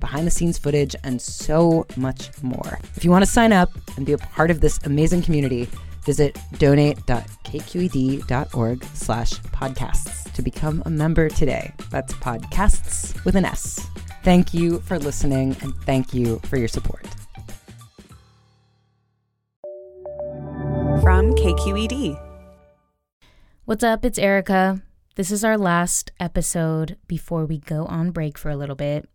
behind the scenes footage, and so much more. If you want to sign up and be a part of this amazing community, visit donate.kqed.org slash podcasts to become a member today. That's podcasts with an S. Thank you for listening and thank you for your support. From KQED. What's up? It's Ericka. This is our last episode before we go on break for a little bit.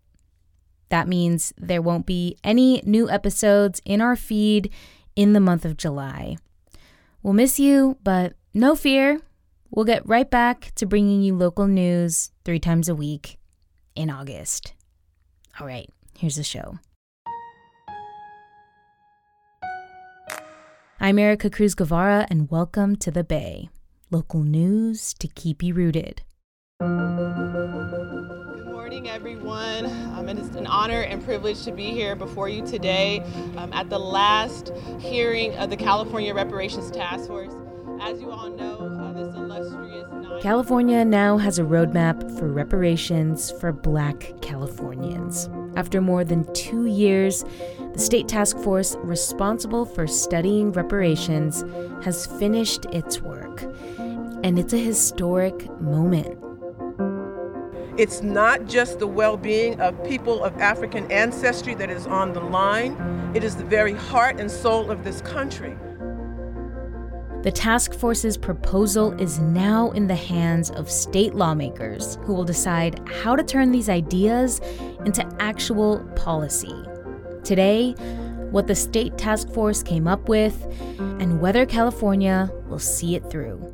That means there won't be any new episodes in our feed in the month of July. We'll miss you, but no fear. We'll get right back to bringing you local news three times a week in August. All right, here's the show. I'm Ericka Cruz Guevarra, and welcome to the Bay local news to keep you rooted. Good morning, everyone. Um, it is an honor and privilege to be here before you today um, at the last hearing of the California Reparations Task Force. As you all know, uh, this illustrious night California now has a roadmap for reparations for black Californians. After more than two years, the state task force responsible for studying reparations has finished its work and it's a historic moment. It's not just the well being of people of African ancestry that is on the line, it is the very heart and soul of this country. The task force's proposal is now in the hands of state lawmakers who will decide how to turn these ideas into actual policy. Today, what the state task force came up with, and whether California will see it through.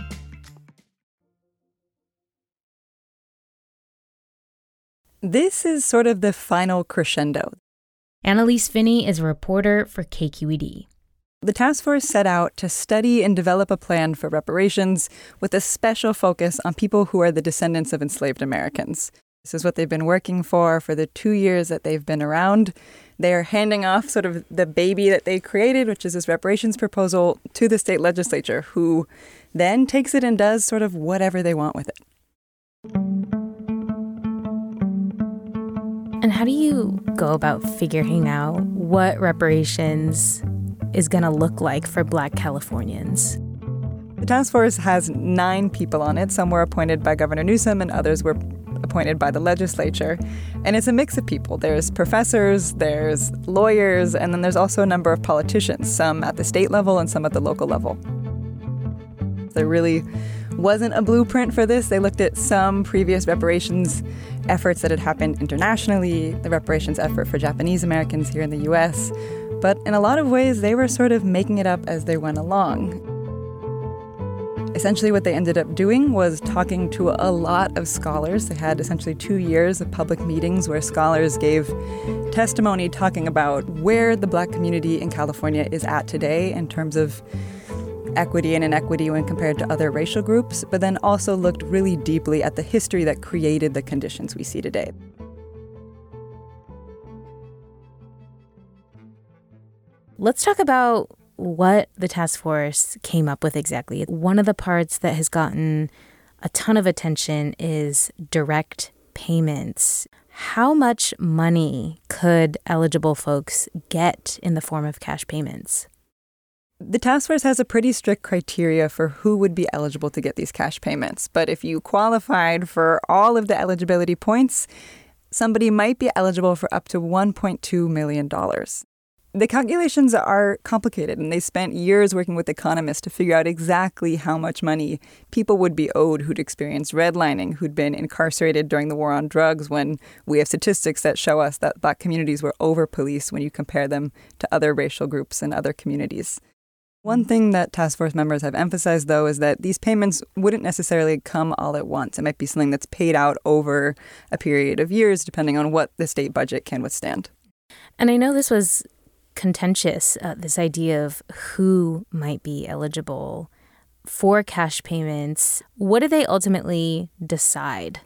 This is sort of the final crescendo. Annelise Finney is a reporter for KQED. The task force set out to study and develop a plan for reparations with a special focus on people who are the descendants of enslaved Americans. This is what they've been working for for the two years that they've been around. They're handing off sort of the baby that they created, which is this reparations proposal, to the state legislature, who then takes it and does sort of whatever they want with it. And how do you go about figuring out what reparations is going to look like for black Californians. The task force has nine people on it. Some were appointed by Governor Newsom, and others were appointed by the legislature. And it's a mix of people. There's professors, there's lawyers, and then there's also a number of politicians, some at the state level and some at the local level. There really wasn't a blueprint for this. They looked at some previous reparations efforts that had happened internationally, the reparations effort for Japanese Americans here in the US. But in a lot of ways, they were sort of making it up as they went along. Essentially, what they ended up doing was talking to a lot of scholars. They had essentially two years of public meetings where scholars gave testimony talking about where the black community in California is at today in terms of equity and inequity when compared to other racial groups, but then also looked really deeply at the history that created the conditions we see today. Let's talk about what the task force came up with exactly. One of the parts that has gotten a ton of attention is direct payments. How much money could eligible folks get in the form of cash payments? The task force has a pretty strict criteria for who would be eligible to get these cash payments. But if you qualified for all of the eligibility points, somebody might be eligible for up to $1.2 million. The calculations are complicated, and they spent years working with economists to figure out exactly how much money people would be owed who'd experienced redlining, who'd been incarcerated during the war on drugs, when we have statistics that show us that black communities were over policed when you compare them to other racial groups and other communities. One thing that task force members have emphasized, though, is that these payments wouldn't necessarily come all at once. It might be something that's paid out over a period of years, depending on what the state budget can withstand. And I know this was contentious, uh, this idea of who might be eligible for cash payments. What do they ultimately decide?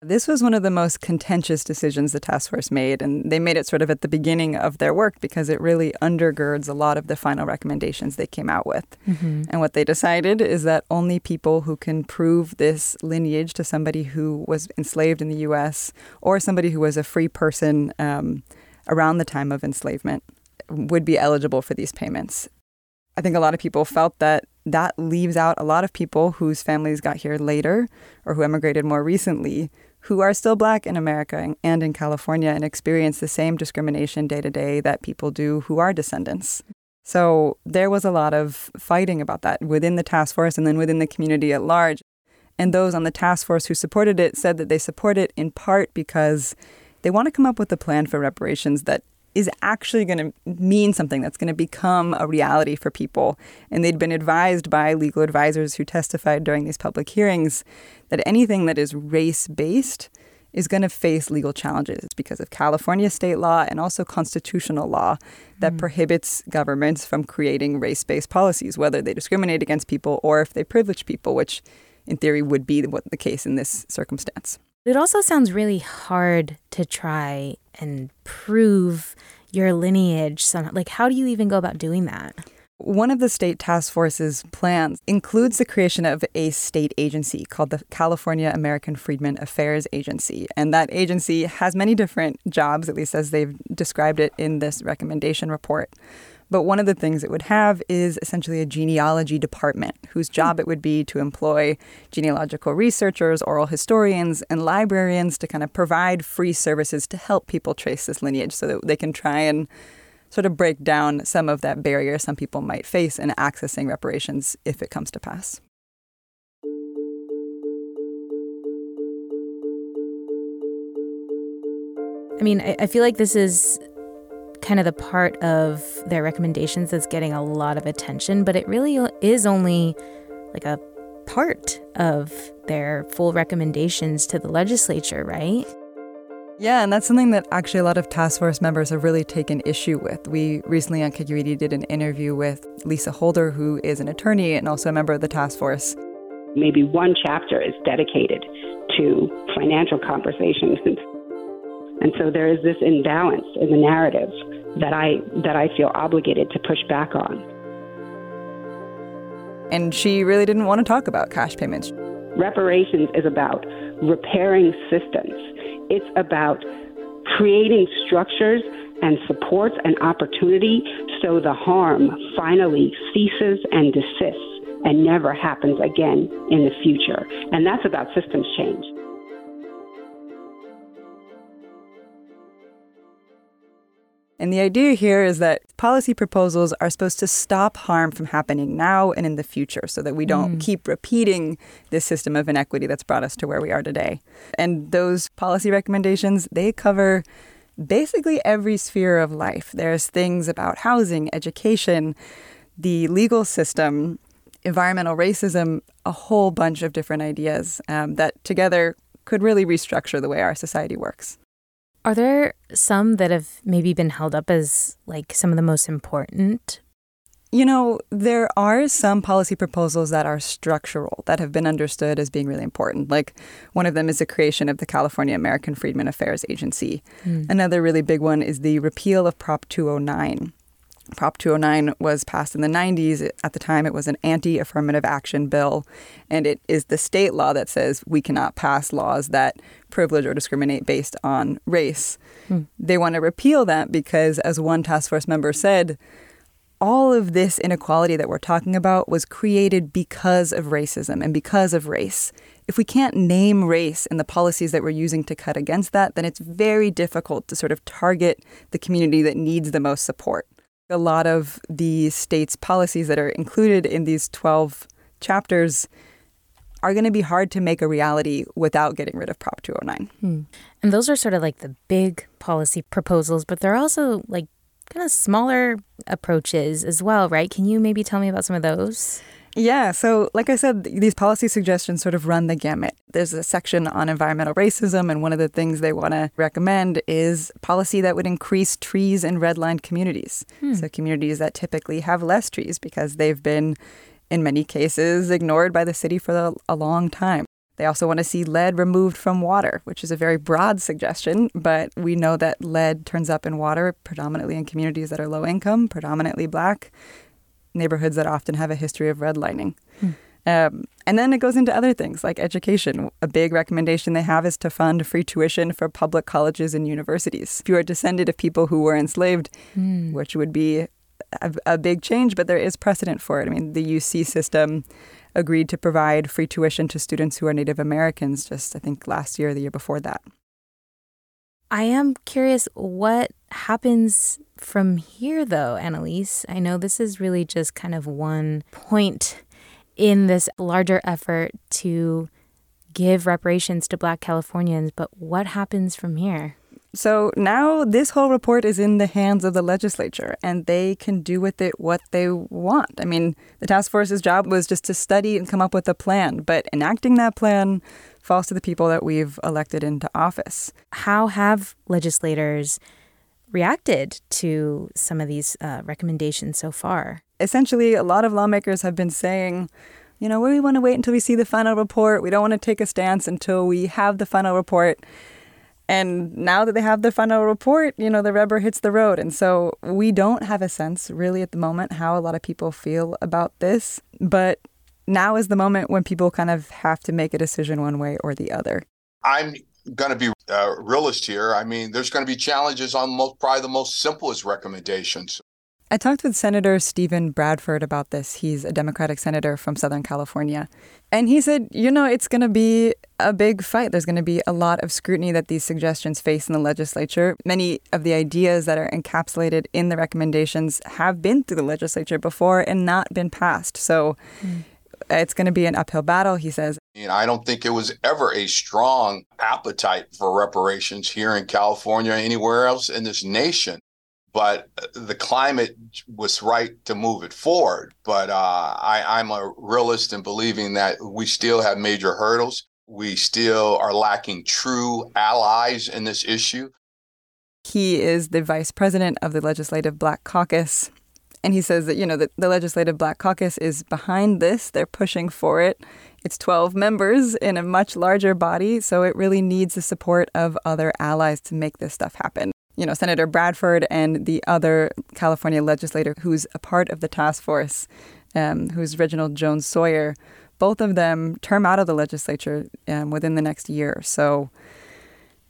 This was one of the most contentious decisions the task force made, and they made it sort of at the beginning of their work because it really undergirds a lot of the final recommendations they came out with. Mm-hmm. And what they decided is that only people who can prove this lineage to somebody who was enslaved in the U.S. or somebody who was a free person um, around the time of enslavement would be eligible for these payments. I think a lot of people felt that that leaves out a lot of people whose families got here later or who emigrated more recently who are still black in America and in California and experience the same discrimination day to day that people do who are descendants. So there was a lot of fighting about that within the task force and then within the community at large. And those on the task force who supported it said that they support it in part because they want to come up with a plan for reparations that is actually going to mean something that's going to become a reality for people. And they'd been advised by legal advisors who testified during these public hearings that anything that is race based is going to face legal challenges because of California state law and also constitutional law that mm. prohibits governments from creating race based policies, whether they discriminate against people or if they privilege people, which in theory would be the case in this circumstance. It also sounds really hard to try and prove your lineage. Some, like, how do you even go about doing that? One of the state task force's plans includes the creation of a state agency called the California American Freedmen Affairs Agency. And that agency has many different jobs, at least as they've described it in this recommendation report. But one of the things it would have is essentially a genealogy department whose job hmm. it would be to employ genealogical researchers, oral historians, and librarians to kind of provide free services to help people trace this lineage so that they can try and sort of break down some of that barrier some people might face in accessing reparations if it comes to pass. I mean, I, feel like this is kind of the part of their recommendations that's getting a lot of attention, but it really is only like a part of their full recommendations to the legislature, right? Yeah, and that's something that actually a lot of task force members have really taken issue with. We recently on KQED did an interview with Lisa Holder, who is an attorney and also a member of the task force. Maybe one chapter is dedicated to financial conversations and so there is this imbalance in the narrative that I that I feel obligated to push back on. And she really didn't want to talk about cash payments. Reparations is about repairing systems. It's about creating structures and supports and opportunity so the harm finally ceases and desists and never happens again in the future. And that's about systems change. And the idea here is that policy proposals are supposed to stop harm from happening now and in the future so that we don't mm. keep repeating this system of inequity that's brought us to where we are today. And those policy recommendations, they cover basically every sphere of life. There's things about housing, education, the legal system, environmental racism, a whole bunch of different ideas um, that together could really restructure the way our society works. Are there some that have maybe been held up as like some of the most important? You know, there are some policy proposals that are structural that have been understood as being really important. Like one of them is the creation of the California American Freedmen Affairs Agency. Mm. Another really big one is the repeal of Prop 209. Prop 209 was passed in the 90s. At the time, it was an anti affirmative action bill. And it is the state law that says we cannot pass laws that privilege or discriminate based on race. Hmm. They want to repeal that because, as one task force member said, all of this inequality that we're talking about was created because of racism and because of race. If we can't name race in the policies that we're using to cut against that, then it's very difficult to sort of target the community that needs the most support a lot of the state's policies that are included in these 12 chapters are going to be hard to make a reality without getting rid of Prop 209. Hmm. And those are sort of like the big policy proposals, but they're also like kind of smaller approaches as well, right? Can you maybe tell me about some of those? Yeah. So, like I said, these policy suggestions sort of run the gamut. There's a section on environmental racism, and one of the things they want to recommend is policy that would increase trees in redlined communities. Hmm. So, communities that typically have less trees because they've been, in many cases, ignored by the city for a long time. They also want to see lead removed from water, which is a very broad suggestion, but we know that lead turns up in water predominantly in communities that are low income, predominantly black, neighborhoods that often have a history of redlining. Hmm. Um, and then it goes into other things like education. A big recommendation they have is to fund free tuition for public colleges and universities. If you are descended of people who were enslaved, hmm. which would be a, a, big change, but there is precedent for it. I mean, the UC system agreed to provide free tuition to students who are Native Americans just, I think, last year or the year before that. I am curious what happens from here, though, Annelise. I know this is really just kind of one point in this larger effort to give reparations to Black Californians, but what happens from here? So now this whole report is in the hands of the legislature and they can do with it what they want. I mean, the task force's job was just to study and come up with a plan, but enacting that plan falls to the people that we've elected into office. How have legislators reacted to some of these uh, recommendations so far? Essentially, a lot of lawmakers have been saying, you know, we want to wait until we see the final report. We don't want to take a stance until we have the final report. And now that they have the final report, you know, the rubber hits the road. And so we don't have a sense really at the moment how a lot of people feel about this. But now is the moment when people kind of have to make a decision one way or the other. I'm going to be uh, realist here. I mean, there's going to be challenges on most, probably the most simplest recommendations. I talked with Senator Steven Bradford about this. He's a Democratic senator from Southern California. And he said, you know, it's going to be a big fight. There's going to be a lot of scrutiny that these suggestions face in the legislature. Many of the ideas that are encapsulated in the recommendations have been through the legislature before and not been passed. So mm. It's going to be an uphill battle, he says. And I don't think it was ever a strong appetite for reparations here in California or anywhere else in this nation but the climate was right to move it forward. But uh, I, I'm a realist in believing that we still have major hurdles. We still are lacking true allies in this issue. He is the vice president of the Legislative Black Caucus. And he says that, you know, the, the Legislative Black Caucus is behind this. They're pushing for it. It's 12 members in a much larger body, so it really needs the support of other allies to make this stuff happen you know, Senator Bradford and the other California legislator who's a part of the task force, um, who's Reginald Jones Sawyer, both of them term out of the legislature um, within the next year. So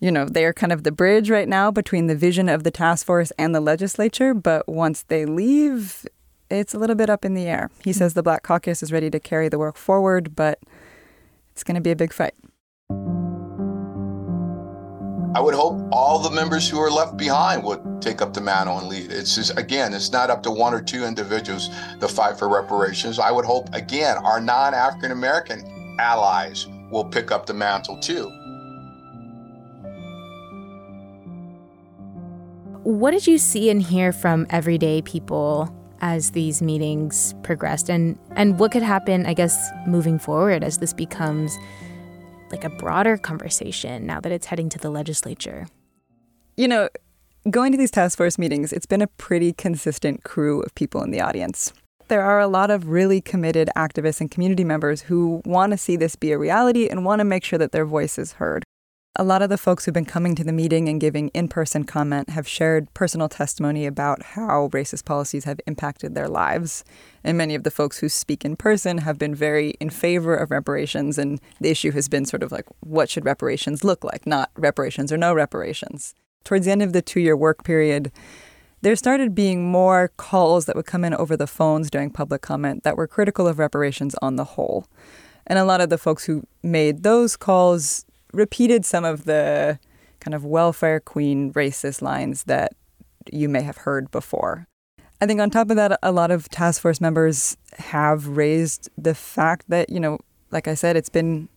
you know, they are kind of the bridge right now between the vision of the task force and the legislature. But once they leave, it's a little bit up in the air. He says the Black Caucus is ready to carry the work forward, but it's going to be a big fight. I would hope all the members who are left behind would take up the mantle and lead. It's just, again, it's not up to one or two individuals to fight for reparations. I would hope, again, our non African American allies will pick up the mantle too. What did you see and hear from everyday people as these meetings progressed and and what could happen I guess moving forward as this becomes like a broader conversation now that it's heading to the legislature? You know, going to these task force meetings, it's been a pretty consistent crew of people in the audience. There are a lot of really committed activists and community members who want to see this be a reality and want to make sure that their voice is heard. A lot of the folks who've been coming to the meeting and giving in person comment have shared personal testimony about how racist policies have impacted their lives. And many of the folks who speak in person have been very in favor of reparations. And the issue has been sort of like, what should reparations look like? Not reparations or no reparations. Towards the end of the two year work period, there started being more calls that would come in over the phones during public comment that were critical of reparations on the whole. And a lot of the folks who made those calls repeated some of the kind of welfare queen racist lines that you may have heard before. I think on top of that, a lot of task force members have raised the fact that, you know, like I said, it's been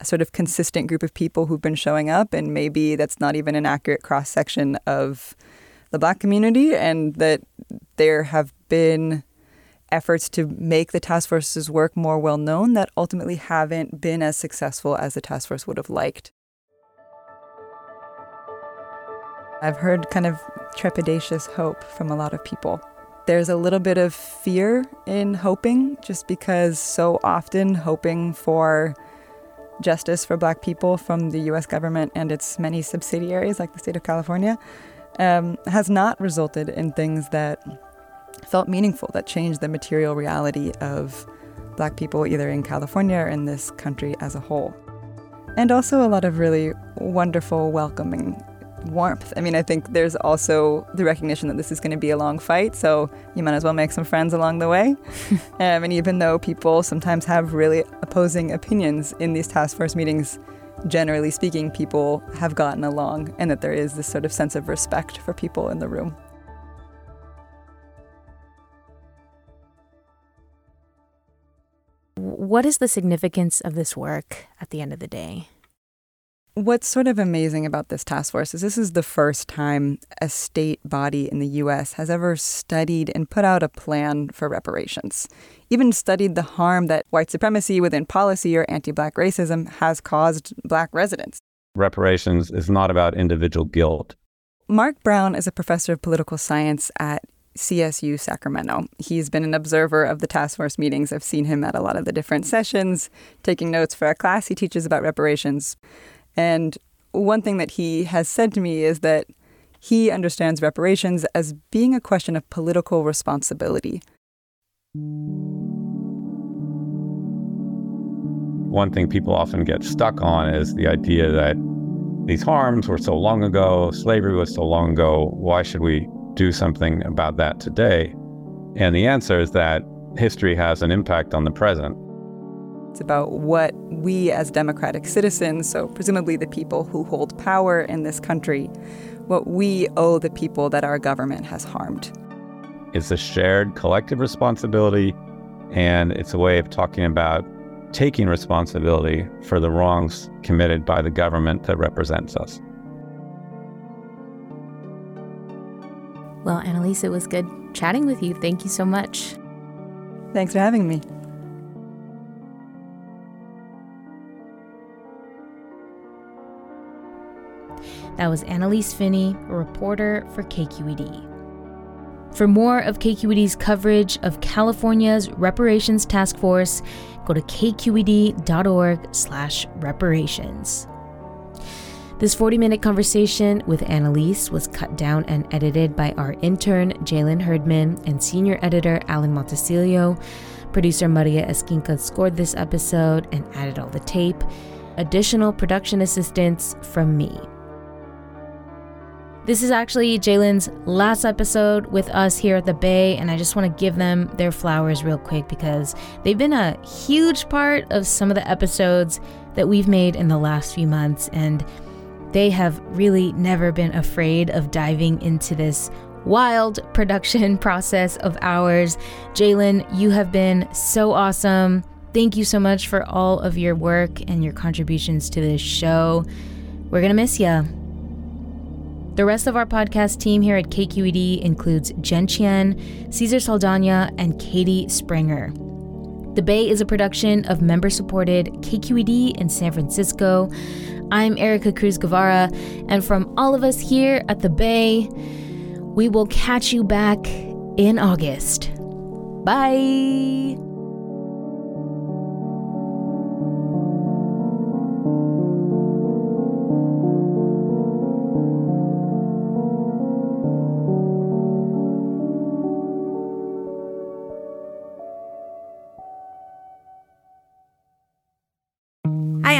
a sort of consistent group of people who've been showing up, and maybe that's not even an accurate cross section of the black community, and that there have been efforts to make the task force's work more well known that ultimately haven't been as successful as the task force would have liked. I've heard kind of trepidatious hope from a lot of people. There's a little bit of fear in hoping, just because so often hoping for justice for black people from the US government and its many subsidiaries, like the state of California, um, has not resulted in things that felt meaningful, that changed the material reality of black people either in California or in this country as a whole. And also a lot of really wonderful, welcoming warmth. I mean, I think there's also the recognition that this is going to be a long fight, so you might as well make some friends along the way. um, and even though people sometimes have really opposing opinions in these task force meetings, generally speaking, people have gotten along, and that there is this sort of sense of respect for people in the room. What is the significance of this work at the end of the day? What's sort of amazing about this task force is this is the first time a state body in the US has ever studied and put out a plan for reparations, even studied the harm that white supremacy within policy or anti black racism has caused black residents. Reparations is not about individual guilt. Mark Brown is a professor of political science at CSU Sacramento. He's been an observer of the task force meetings. I've seen him at a lot of the different sessions, taking notes for a class he teaches about reparations. And one thing that he has said to me is that he understands reparations as being a question of political responsibility. One thing people often get stuck on is the idea that these harms were so long ago, slavery was so long ago, why should we do something about that today? And the answer is that history has an impact on the present. It's about what we as democratic citizens, so presumably the people who hold power in this country, what we owe the people that our government has harmed. It's a shared collective responsibility, and it's a way of talking about taking responsibility for the wrongs committed by the government that represents us. Well, Annelise, it was good chatting with you. Thank you so much. Thanks for having me. That was Annelise Finney, a reporter for KQED. For more of KQED's coverage of California's Reparations Task Force, go to kqed.org/reparations. This 40 minute conversation with Annelise was cut down and edited by our intern, Jehlen Herdman, and senior editor, Alan Montecillo. Producer Maria Esquinca scored this episode and added all the tape. Additional production assistance from me. This is actually Jehlen's last episode with us here at the Bay, and I just want to give them their flowers real quick because they've been a huge part of some of the episodes that we've made in the last few months, and they have really never been afraid of diving into this wild production process of ours. Jehlen, you have been so awesome. Thank you so much for all of your work and your contributions to this show. We're going to miss you. The rest of our podcast team here at KQED includes Jen Chien, Cesar Saldaña, and Katie Springer. The Bay is a production of member supported KQED in San Francisco. I'm Ericka Cruz Guevarra, and from all of us here at the Bay, we will catch you back in August. Bye.